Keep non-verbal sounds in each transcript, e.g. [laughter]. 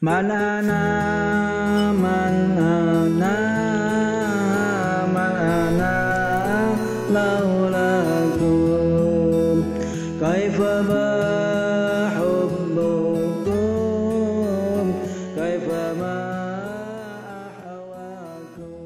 manana manana manana laulakum kaifa hubbukum kaifa ma ahawakum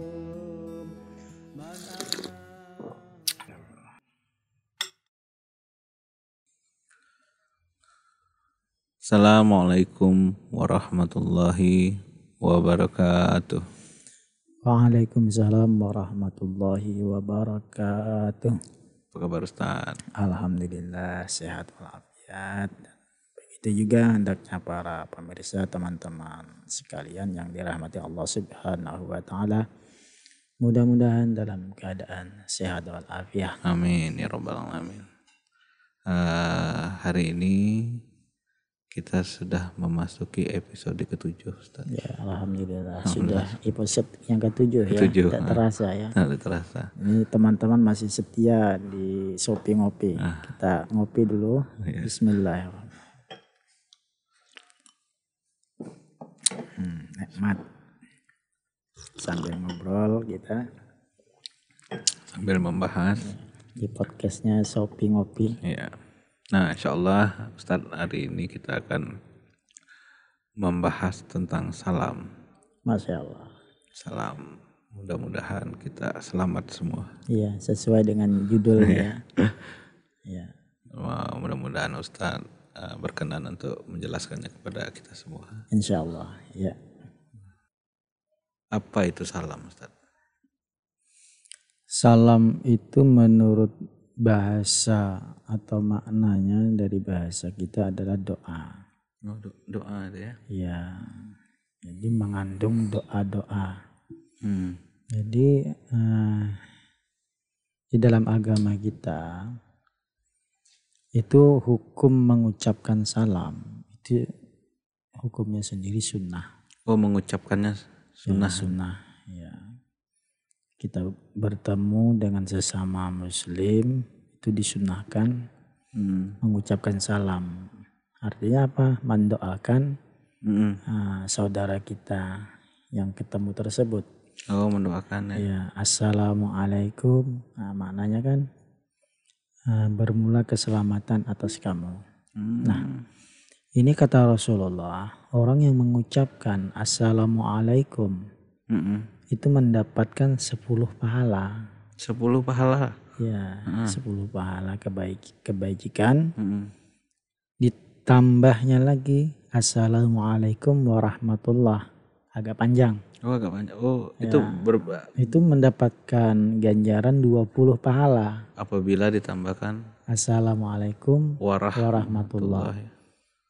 Assalamualaikum warahmatullahi wabarakatuh. Waalaikumsalam warahmatullahi wabarakatuh. Apa kabar Ustaz? Alhamdulillah sehat walafiat. Begitu juga hendaknya para pemirsa teman-teman sekalian yang dirahmati Allah Subhanahu wa taala. Mudah-mudahan dalam keadaan sehat walafiat. Amin ya robbal alamin. Eh, hari ini kita sudah memasuki episode ketujuh Ustaz. Ya, alhamdulillah sudah episode yang ketujuh ya. Ketujuh, Tak ah. terasa ya. Udah terasa. Ini teman-teman masih setia di Shopee Ngopi. Kita ngopi dulu. Iya. Bismillahirrahmanirrahim. Hmm, nikmat. Sambil ngobrol kita Sambil membahas di podcastnya Shopee Ngopi. ya. Nah, insya Allah Ustaz hari ini kita akan membahas tentang salam. Masya Allah. Salam. Mudah-mudahan kita selamat semua. Iya, sesuai dengan judulnya ya. Wah, mudah-mudahan Ustaz eh, berkenan untuk menjelaskannya kepada kita semua. Insya Allah. Ya. Apa itu salam Ustaz? Salam itu menurut bahasa atau maknanya dari bahasa kita adalah doa. Oh, do- doa itu ya. Ya. Jadi mengandung doa-doa. Hmm. Jadi eh, di dalam agama kita itu hukum mengucapkan salam itu hukumnya sendiri sunnah. Oh, mengucapkannya sunnah. Sunnah. Ya. Kita bertemu dengan sesama muslim itu disunahkan Hmm. mengucapkan salam. Artinya apa? Mendoakan Mm-mm. ah, saudara kita yang ketemu tersebut. Oh, mendoakan ya. Ya, assalamualaikum. Nah, maknanya kan ah, bermula keselamatan atas kamu. Hmm. Nah, ini kata Rasulullah, orang yang mengucapkan assalamualaikum Mm-mm. Itu mendapatkan 10 pahala. Sepuluh pahala. Ya, 10 pahala kebaik kebajikan. Mm-mm. Ditambahnya lagi assalamualaikum warahmatullah. Agak panjang. Oh, agak banyak. Oh, itu berba- Itu mendapatkan ganjaran 20 pahala. apabila ditambahkan Assalamualaikum warahmatullahi. warahmatullahi.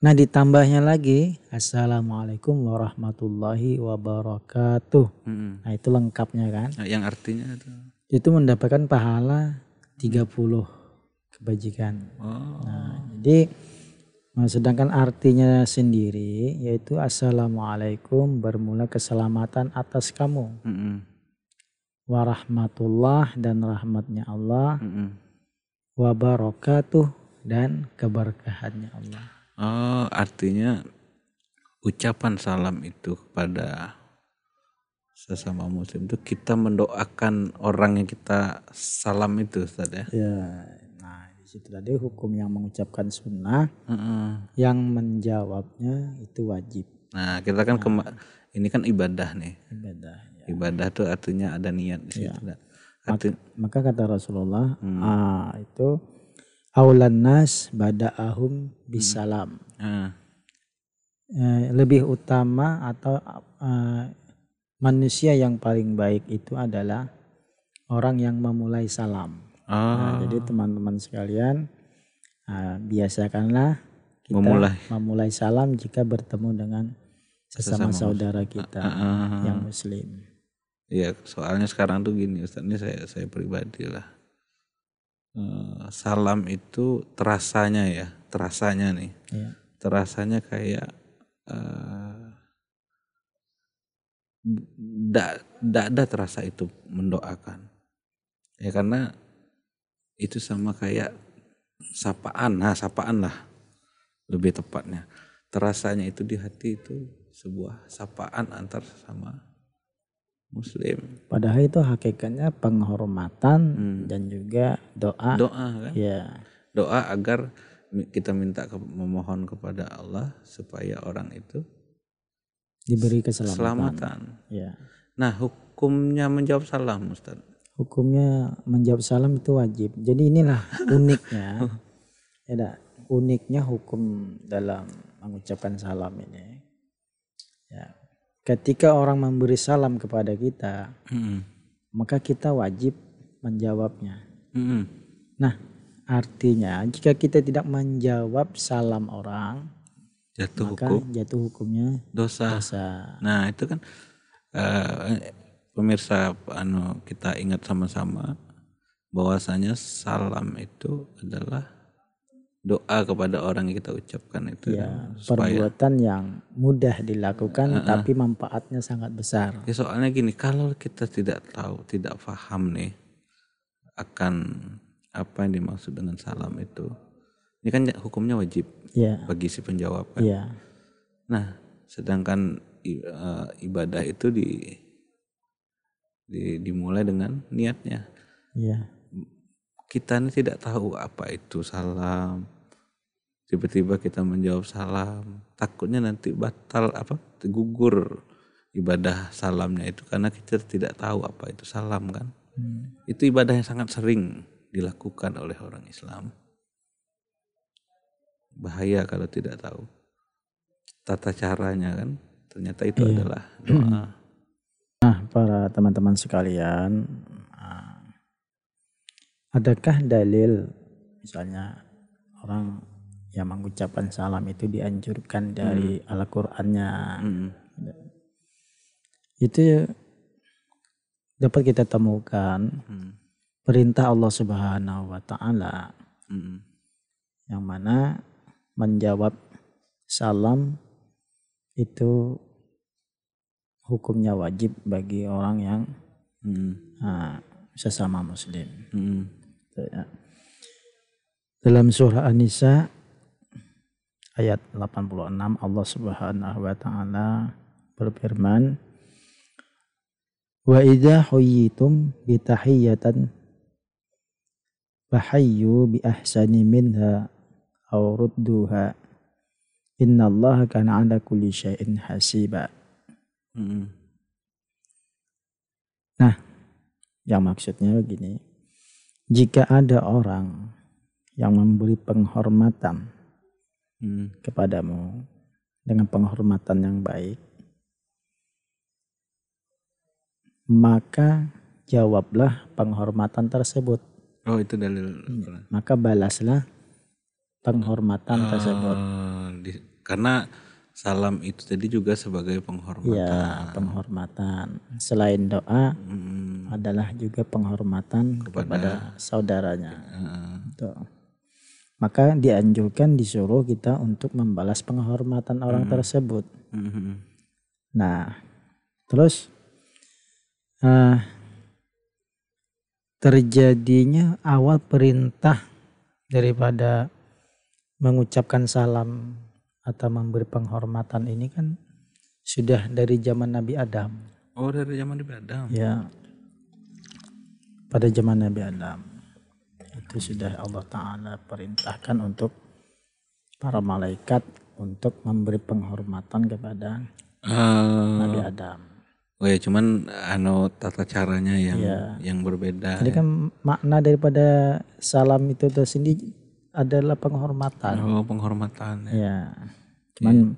Nah ditambahnya lagi Assalamualaikum warahmatullahi wabarakatuh. Mm-mm. Nah itu lengkapnya kan. Nah, yang artinya itu. Itu mendapatkan pahala 30 kebajikan. Oh. Nah jadi nah, sedangkan artinya sendiri yaitu Assalamualaikum bermula keselamatan atas kamu. Mm-mm. Warahmatullah dan rahmatnya Allah. Mm-mm. Wabarakatuh dan keberkahannya Allah. Oh, artinya ucapan salam itu kepada sesama muslim itu kita mendoakan orang yang kita salam itu Ustaz ya. Ya, nah di situ tadi hukum yang mengucapkan sunnah, Heeh. yang menjawabnya itu wajib Nah, kita kan kema- ini kan ibadah nih. ibadah. Ya. Ibadah tuh artinya ada niat di situ. Nah, Arti, Maka kata Rasulullah, ah, itu aulan nas bada'ahum bisalam. ah, Eh, lebih utama atau eh, manusia yang paling baik itu adalah orang yang memulai salam. oh, Nah, jadi teman-teman sekalian ah, biasakanlah kita Memulai. memulai salam jika bertemu dengan sesama, Sesama saudara kita ah, yang muslim. Iya, soalnya sekarang tuh gini Ustaz, ini saya saya pribadi lah. Eh, salam itu terasanya ya, terasanya nih. Ya. Terasanya kayak eh ndak ndak ada terasa itu mendoakan. Ya karena itu sama kayak sapaan, nah sapaan lah lebih tepatnya. terasanya itu di hati itu sebuah sapaan antar sama muslim Padahal itu hakikatnya penghormatan Hmm. dan juga doa. doa kan Ya, doa agar kita minta ke, memohon kepada Allah supaya orang itu diberi keselamatan. keselamatan Ya. nah hukumnya menjawab salam Ustaz Hukumnya menjawab salam itu wajib. Jadi inilah [laughs] uniknya. ya, uniknya hukum dalam mengucapkan salam ini. Ya. Ketika orang memberi salam kepada kita, Mm-mm. maka kita wajib menjawabnya. Mm-mm. Nah, artinya jika kita tidak menjawab salam orang, jatuh maka hukum jatuh hukumnya dosa dosa. Nah itu kan eh, pemirsa anu kita ingat sama-sama bahwasanya salam itu adalah doa kepada orang yang kita ucapkan itu Ya, supaya perbuatan yang mudah dilakukan tapi manfaatnya sangat besar. ya soalnya gini kalau kita tidak tahu tidak paham nih akan apa yang dimaksud dengan salam itu ini kan hukumnya wajib Ya, bagi si penjawab kan. ya, Nah, sedangkan eh, ibadah itu di, di- dimulai dengan niatnya. ya, Kita ini tidak tahu apa itu salam. Tiba-tiba kita menjawab salam, takutnya nanti batal apa gugur ibadah salamnya itu karena kita tidak tahu apa itu salam kan. Hmm. Itu ibadah yang sangat sering dilakukan oleh orang Islam. Bahaya kalau tidak tahu tata caranya kan. Ternyata itu Iya. adalah doa. [clears throat] Nah, para teman-teman sekalian, adakah dalil misalnya orang yang mengucapkan salam itu dianjurkan dari Al-Qur'annya? Mm. Itu dapat kita temukan Mm. perintah Allah Subhanahu wa taala Mm. yang mana menjawab salam itu hukumnya wajib bagi orang yang Mm. ah, sesama muslim. Mm. Ya. Dalam surah An-Nisa ayat 86 Allah Subhanahu wa taala berfirman Wa idza huyyitum bi tahiyyatan fahayyu bi ahsani minha aw rudduha innallaha kana ala kulli syai'in hasiba Mm. yang maksudnya begini jika ada orang yang memberi penghormatan Mm. kepadamu dengan penghormatan yang baik, maka jawablah penghormatan tersebut. Oh itu dalil Al-Quran. Maka balaslah penghormatan tersebut. Oh, di- karena salam itu tadi juga sebagai penghormatan. Ya, penghormatan. Selain doa Mm. Adalah juga penghormatan kepada, saudaranya. Heeh. Tuh. Maka dianjurkan disuruh kita untuk membalas penghormatan orang tersebut. Mm. Nah, terus eh, terjadinya awal perintah daripada mengucapkan salam atau memberi penghormatan ini kan sudah dari zaman Nabi Adam. Oh dari zaman Nabi Adam. Ya, pada zaman Nabi Adam itu sudah Allah Taala perintahkan untuk para malaikat untuk memberi penghormatan kepada Eh, Nabi Adam. oh ya cuman anu tata caranya yang Iya. yang berbeda. Jadi kan makna daripada salam itu tersendiri adalah penghormatan. Oh penghormatan ya. Ya, cuman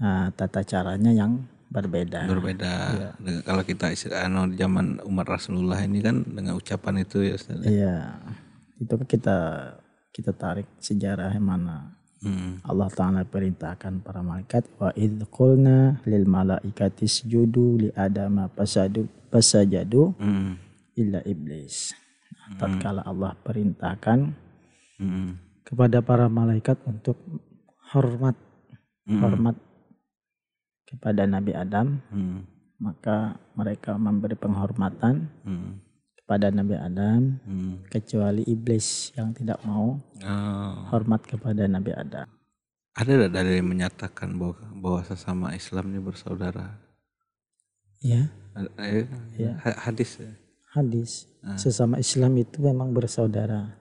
ah, tata caranya yang berbeda. berbeda. Dengan- Kalau kita anu di zaman umat Rasulullah ini kan dengan ucapan itu ya Ustaz. Iya, itu kan kita kita tarik sejarah yang mana Mm. Allah Ta'ala perintahkan para malaikat wa idh qulna lil malaikati isjudu li adama fasajadu Mm. illa iblis. Nah, tatkala Allah perintahkan Mm. kepada para malaikat untuk hormat Mm. hormat kepada Nabi Adam Mm. maka mereka memberi penghormatan Mm. kepada Nabi Adam Mm. kecuali iblis yang tidak mau Oh. hormat kepada Nabi Adam. ada tidak dalil yang menyatakan bahwa bahwa sesama Islam ini bersaudara? Ya, eh, ha- Hadis ya. hadis. Ah. Sesama Islam itu memang bersaudara.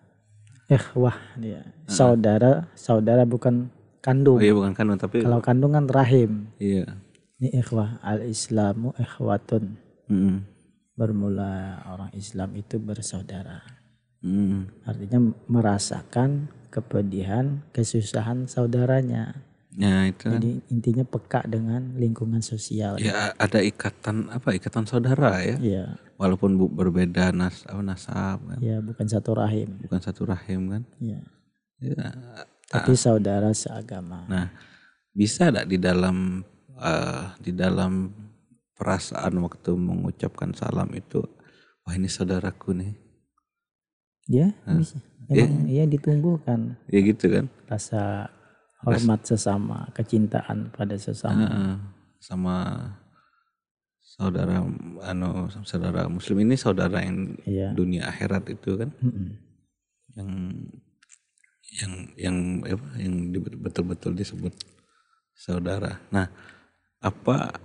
Ikhwah dia. Saudara, saudara bukan Oh kandung. iya bukan kandung tapi Kalau kandung kan rahim. iya. Ini ikhwah. Al-Islamu ikhwatun. Mm-mm. Bermula orang Islam itu bersaudara. Mm-mm. Artinya merasakan kepedihan, kesusahan saudaranya. Ya itu kan. Jadi intinya peka dengan lingkungan sosial. Ya ada ikatan apa ikatan saudara ya. Iya, Walaupun bu- berbeda nas apa nasab kan. iya, bukan satu rahim. bukan satu rahim kan. Iya. Ya. Tapi saudara seagama. Nah, bisa tidak di dalam eh, di dalam perasaan waktu mengucapkan salam itu, wah ini saudaraku nih. Dia bisa. Memang iya ditumbuhkan Ya gitu kan. rasa hormat sesama, kecintaan pada sesama. Heeh. sama saudara anu saudara muslim ini saudara yang Iya. dunia akhirat itu kan Mm-mm. yang yang yang apa yang betul-betul disebut saudara. Nah, apa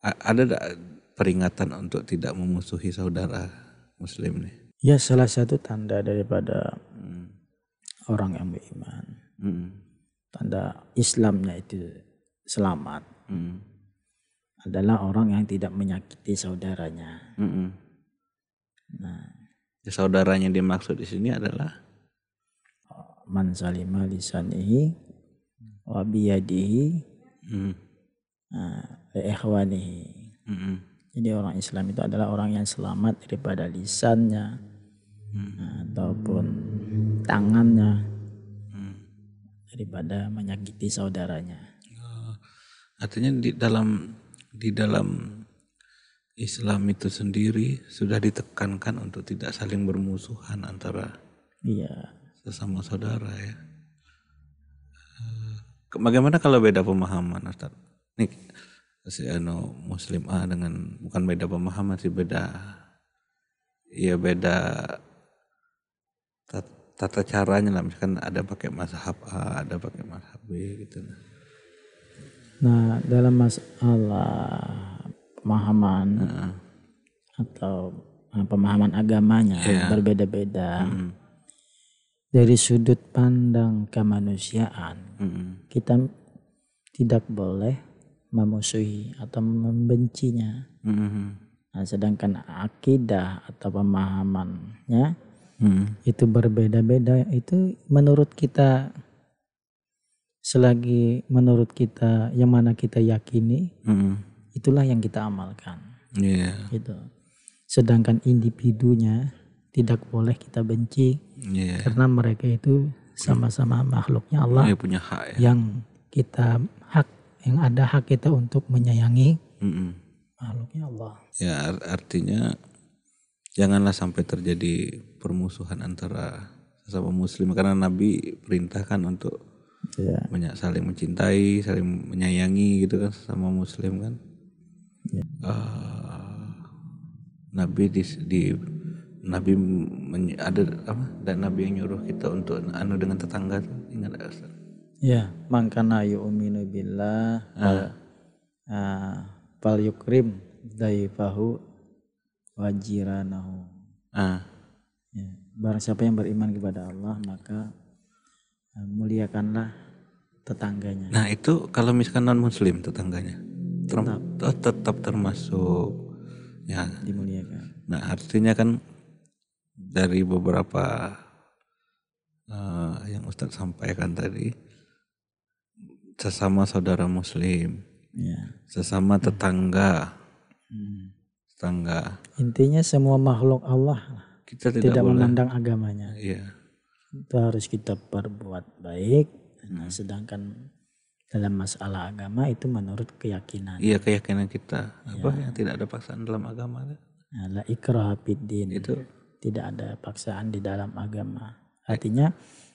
ada peringatan untuk tidak memusuhi saudara muslim nih? Ya salah satu tanda daripada Hmm. orang yang beriman. Hmm. Tanda Islamnya itu selamat Hmm. adalah orang yang tidak menyakiti saudaranya. Hmm. Nah, saudaranya dimaksud di sini adalah man salima lisanihi wa biyadihi hmm. li ikhwanihi. Hmm. Jadi orang Islam itu adalah orang yang selamat daripada lisannya Hmm. nah, ataupun tangannya Hmm. daripada menyakiti saudaranya. Oh, Artinya di dalam di dalam Islam itu sendiri sudah ditekankan untuk tidak saling bermusuhan antara Iya. sesama saudara ya. Eh, Bagaimana kalau beda pemahaman Ustaz? Nih si anu muslim A dengan bukan beda pemahaman sih beda ya beda tat- tata caranya lah misalkan ada pakai mazhab A, ada pakai mazhab B gitu. Nah, dalam masalah pemahaman Heeh. atau uh, pemahaman agamanya Iya. berbeda-beda. Mm, Dari sudut pandang kemanusiaan, mm, kita tidak boleh memusuhi atau membencinya. mm, Nah, sedangkan akidah atau pemahamannya mm, itu berbeda-beda itu menurut kita selagi menurut kita yang mana kita yakini mm. Itulah yang kita amalkan Iya, gitu. Sedangkan individunya tidak boleh kita benci iya. karena mereka itu sama-sama makhluknya Allah Dia punya hak ya. yang kita hak yang ada hak kita untuk menyayangi Mm-mm. makhluknya Allah. Ya ar- artinya janganlah sampai terjadi permusuhan antara sesama muslim karena Nabi perintahkan untuk Ya. banyak saling mencintai, saling menyayangi gitu kan sesama muslim kan. Eh, Nabi di, di Nabi men- ada apa? Dan Nabi yang nyuruh kita untuk anu dengan tetangga. Ingat Ustaz? Ya, mangkana yu'minu billah ah, fal yukrim daifahu wajiranahu. Ah, Ya, barang siapa yang beriman kepada Allah maka ah, muliakanlah tetangganya. Nah itu kalau misalkan non muslim tetangganya ter- oh, tetap termasuk ya. Dimuliakan. Nah artinya kan dari beberapa eh, yang Ustadz sampaikan tadi sesama saudara muslim, Ya. sesama tetangga, Hmm. tetangga Intinya semua makhluk Allah kita tidak, tidak boleh. memandang agamanya. Iya, Itu harus kita perbuat baik. Nah, sedangkan dalam masalah agama itu menurut keyakinan. iya keyakinan kita apa yang tidak ada paksaan dalam agama? Nah, la ikraha fiddin. itu Tidak ada paksaan di dalam agama. Artinya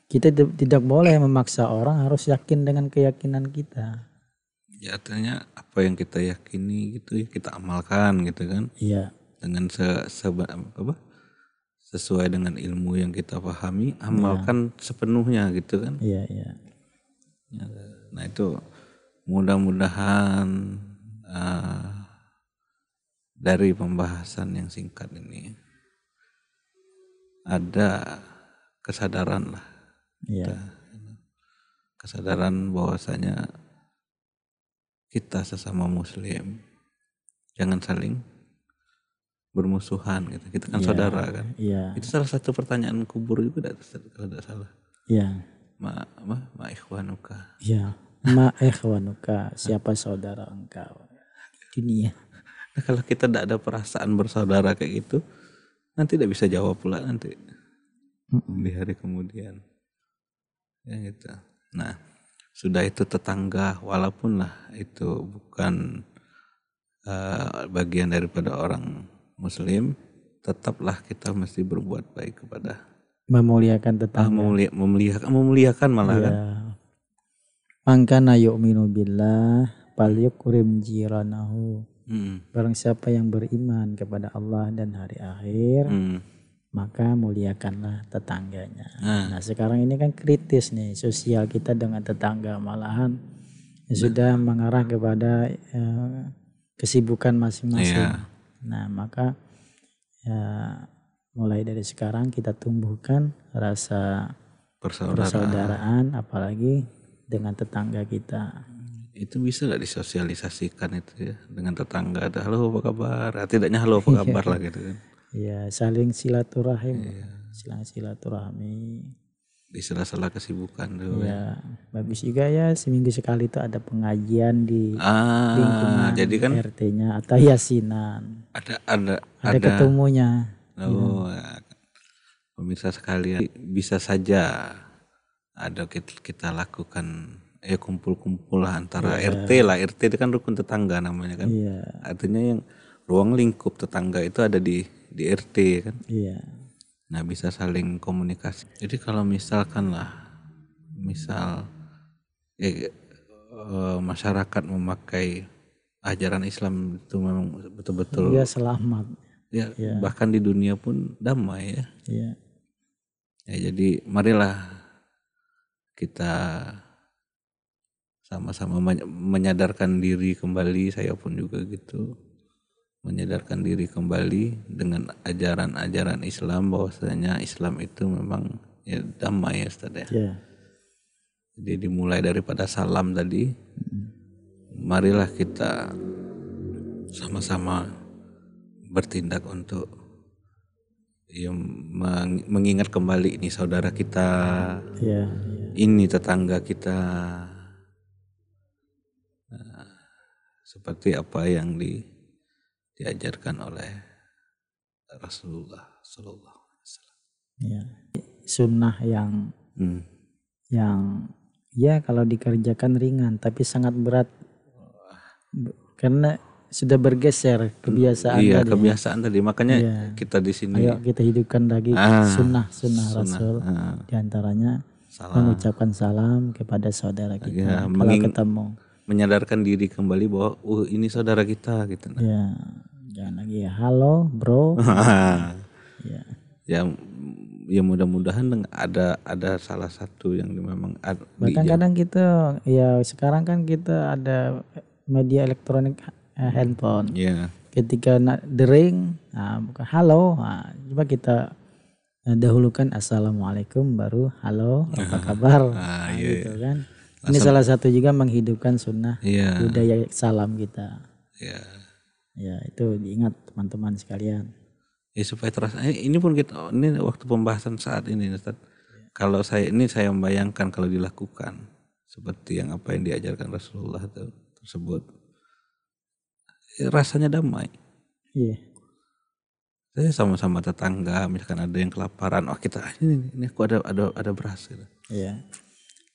kita ti- tidak boleh memaksa orang harus yakin dengan keyakinan kita. ya artinya apa yang kita yakini gitu ya kita amalkan gitu kan Iya, dengan se, seba- apa sesuai dengan ilmu yang kita pahami amalkan sepenuhnya gitu kan Iya, iya. Nah itu mudah-mudahan eh, dari pembahasan yang singkat ini ada kesadaran lah Iya. kesadaran bahwasanya kita sesama muslim jangan saling bermusuhan gitu kita kan Iya. saudara kan Iya. itu salah satu pertanyaan kubur juga tidak kalau tidak salah Iya. ma ma ma ikhwanuka Iya. Ma ikhwanuka, siapa saudara engkau? Dunia. nah, kalau kita tidak ada perasaan bersaudara kayak gitu nanti tidak bisa jawab pula nanti Mm-mm. di hari kemudian ya gitu nah sudah itu tetangga walaupun lah itu bukan eh, bagian daripada orang muslim tetaplah kita mesti berbuat baik kepada Memuliakan ah, tetangga. memulia, memuliakan memuliakan malah kan Ya. Mangkana yu'minu billah falyukrim jiranahu. Hmm, Barang siapa yang beriman kepada Allah dan hari akhir, hmm. maka muliakanlah tetangganya. Nah. Nah, sekarang ini kan kritis nih sosial kita dengan tetangga malahan ya sudah mengarah kepada eh, kesibukan masing-masing. Iya. Nah, maka ya mulai dari sekarang kita tumbuhkan rasa bersaudara persaudaraan apalagi dengan tetangga kita. itu bisa nggak disosialisasikan itu ya dengan tetangga ada halo apa kabar Ah, tidaknya halo apa kabar lah gitu kan Ya, saling silaturahim. Iya. Saling silaturahmi. di sela-sela kesibukan tuh Ya, bagus juga ya seminggu sekali itu ada pengajian di ah lingkungan jadi kan RT-nya atau yasinan. ada ada Ada, ada ketemunya. oh ya. pemirsa sekalian bisa saja ada kita, kita lakukan ya kumpul-kumpul lah antara RT lah RT itu kan rukun tetangga namanya kan Iya, artinya yang ruang lingkup tetangga itu ada di di RT kan iya. Nah bisa saling komunikasi. Jadi kalau misalkan lah, misal ya, masyarakat memakai ajaran Islam itu memang betul-betul Dia selamat. ya bahkan di dunia pun damai ya. Iya. Ya jadi marilah kita sama-sama men- menyadarkan diri kembali. Saya pun juga gitu menyadarkan diri kembali dengan ajaran-ajaran Islam bahwasanya Islam itu memang ya damai ya Ustaz ya. Iya. Jadi dimulai daripada salam tadi. Marilah kita sama-sama bertindak untuk ya, meng- mengingat kembali ini saudara kita, Iya, iya. Ini tetangga kita. Nah, seperti apa yang di, diajarkan oleh Rasulullah Sallallahu Alaihi Wasallam. Iya. Sunnah yang Hmm. yang ya kalau dikerjakan ringan tapi sangat berat karena sudah bergeser kebiasaan Iya tadi. kebiasaan tadi makanya Iya. kita di sini Ayo kita hidupkan lagi Ah, sunnah sunnah sunnah. Rasul Ah, di antaranya salam mengucapkan salam kepada saudara kita Ya, kalau menging- ketemu. menyadarkan diri kembali bahwa uh ini saudara kita gitu. Nah. Ya, jangan lagi ya. Halo, bro. [laughs] ya. ya ya mudah-mudahan ada ada salah satu yang memang Bahkan kadang kita ya sekarang kan kita ada media elektronik eh, handphone. ya Ketika na- dering, nah, bukan halo, nah, coba kita dahulukan assalamualaikum baru halo apa kabar Ah, Nah, iya, gitu kan. Ini salah satu juga menghidupkan sunnah iya budaya salam kita. ya Ya itu diingat teman-teman sekalian. ya supaya terasa eh, ini pun kita ini waktu pembahasan saat ini Ustaz. Kalau saya ini saya membayangkan kalau dilakukan seperti yang apa yang diajarkan Rasulullah itu, tersebut ya, rasanya damai. Iya. Saya sama-sama tetangga, misalkan ada yang kelaparan, oh kita ini ini aku ada ada ada beras gitu. Iya.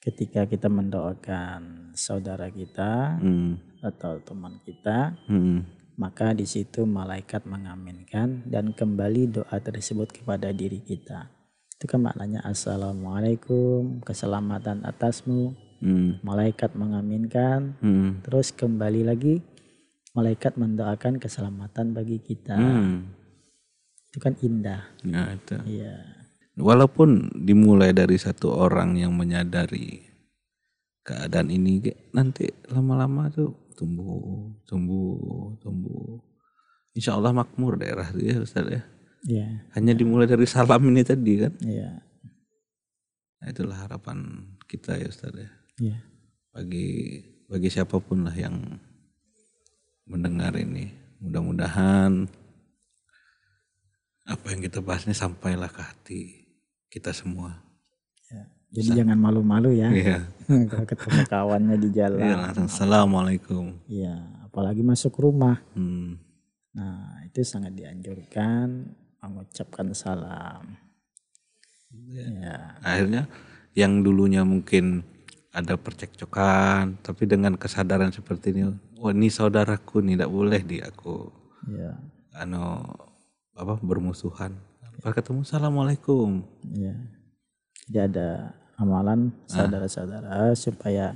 Ketika kita mendoakan saudara kita Hmm. atau teman kita, Hmm. maka di situ malaikat mengaminkan dan kembali doa tersebut kepada diri kita. Itu kan maknanya assalamualaikum, keselamatan atasmu. Hmm. Malaikat mengaminkan, Hmm. terus kembali lagi malaikat mendoakan keselamatan bagi kita. Hmm. Itu kan indah Ya, itu. iya Walaupun dimulai dari satu orang yang menyadari keadaan ini, nanti lama-lama tuh tumbuh, tumbuh, tumbuh. Insya Allah makmur daerah itu ya Ustaz ya. iya Hanya dimulai dari salam ini tadi kan. iya Nah, itulah harapan kita ya Ustaz ya. iya Bagi bagi siapa pun lah yang mendengar ini. Mudah-mudahan apa yang kita bahas ini sampailah ke hati kita semua. Ya. Jadi jangan malu-malu ya Iya. [laughs] kalau ketemu kawannya di Iya jalan. langsung assalamualaikum. Iya, apalagi masuk rumah. Hmm. Nah, itu sangat dianjurkan mengucapkan salam. Ya, Akhirnya yang dulunya mungkin ada percekcokan, tapi dengan kesadaran seperti ini, oh ini saudaraku nih, tidak boleh di aku ya, anu apa bermusuhan. Pas ketemu assalamualaikum. ya. Jadi ada amalan saudara-saudara supaya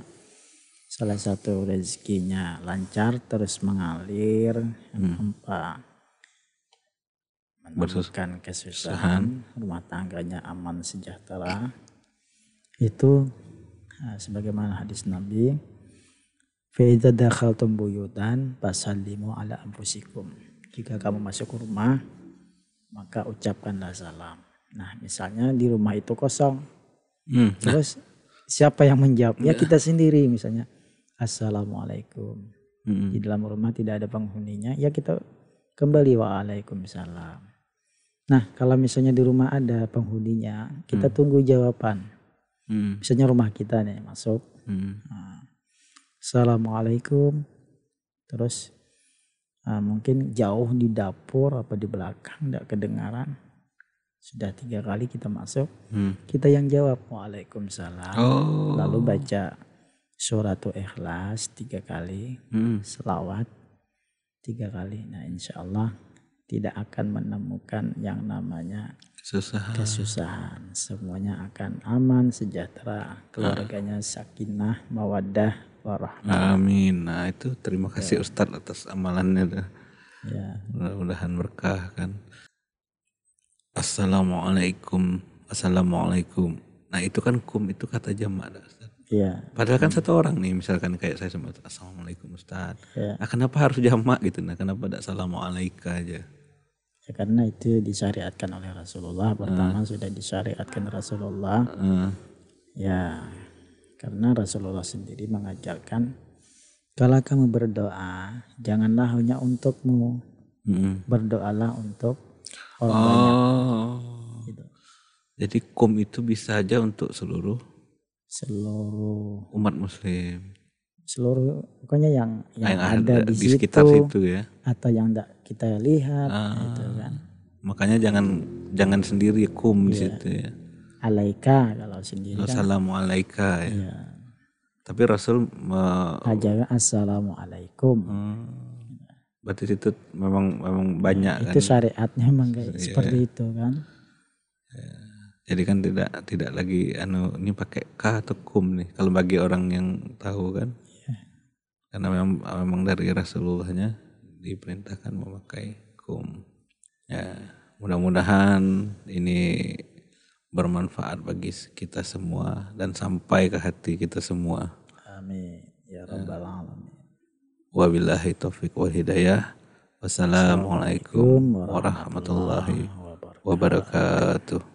salah satu rezekinya lancar terus mengalir tanpa menemukan kesusahan rumah tangganya aman sejahtera itu nah, sebagaimana hadis Nabi Fa'idza dakhaltum buyutan fasallimu ala anfusikum. Jika kamu masuk ke rumah, maka ucapkanlah salam. Nah, misalnya di rumah itu kosong. Hmm. Terus siapa yang menjawab? Ya kita sendiri misalnya. Assalamualaikum. Hmm. Di dalam rumah tidak ada penghuninya, ya kita kembali waalaikumsalam. Nah, kalau misalnya di rumah ada penghuninya, kita tunggu jawaban. Hmm. Misalnya rumah kita nih masuk, Hmm. Assalamualaikum. Terus ah, mungkin jauh di dapur apa di belakang tidak kedengaran. Sudah tiga kali kita masuk, Hmm. kita yang jawab Waalaikumsalam. Oh. Lalu baca suratul ikhlas tiga kali, Hmm. selawat tiga kali. Nah insya Allah tidak akan menemukan yang namanya Susah. kesusahan. Semuanya akan aman, sejahtera. Keluarganya sakinah, mawaddah, warahmah. Amin. Nah itu terima kasih Ustadz atas amalannya. Ya, Mudah-mudahan berkah kan. Assalamualaikum. Assalamualaikum. Nah itu kan kum itu kata jamak Ustaz. ya, Padahal kan satu orang nih misalkan kayak saya sama Assalamualaikum Ustaz. ya. Nah kenapa harus jamak gitu? Nah kenapa tidak Assalamualaikum aja? Ya, karena itu disyariatkan oleh Rasulullah. Pertama sudah disyariatkan Rasulullah. Eh, Ya, karena Rasulullah sendiri mengajarkan kalau kamu berdoa, janganlah hanya untukmu, mm. berdoalah untuk orang banyak. Oh. Gitu. Jadi kum itu bisa aja untuk seluruh Seluruh umat muslim. seluruh pokoknya yang yang, Yang ada, di, situ, sekitar situ ya. atau yang tidak kita lihat Ah. gitu kan. Makanya jangan jangan sendiri kum di situ ya. Alaika kalau sendiri kan. Assalamualaikum ya. Ya. Tapi Rasul me- Ajaran assalamualaikum. Hmm. Berarti situ memang memang banyak kan. itu syariatnya memang kayak seperti itu kan. Jadi kan tidak tidak lagi anu ini pakai k atau kum nih kalau bagi orang yang tahu kan. Karena memang memang dari Rasulullahnya diperintahkan memakai kum. Ya, mudah-mudahan ini bermanfaat bagi kita semua dan sampai ke hati kita semua. Amin ya rabbal alamin. Wabillahi taufiq wal hidayah. Wassalamualaikum warahmatullahi Wabarakatuh. wabarakatuh.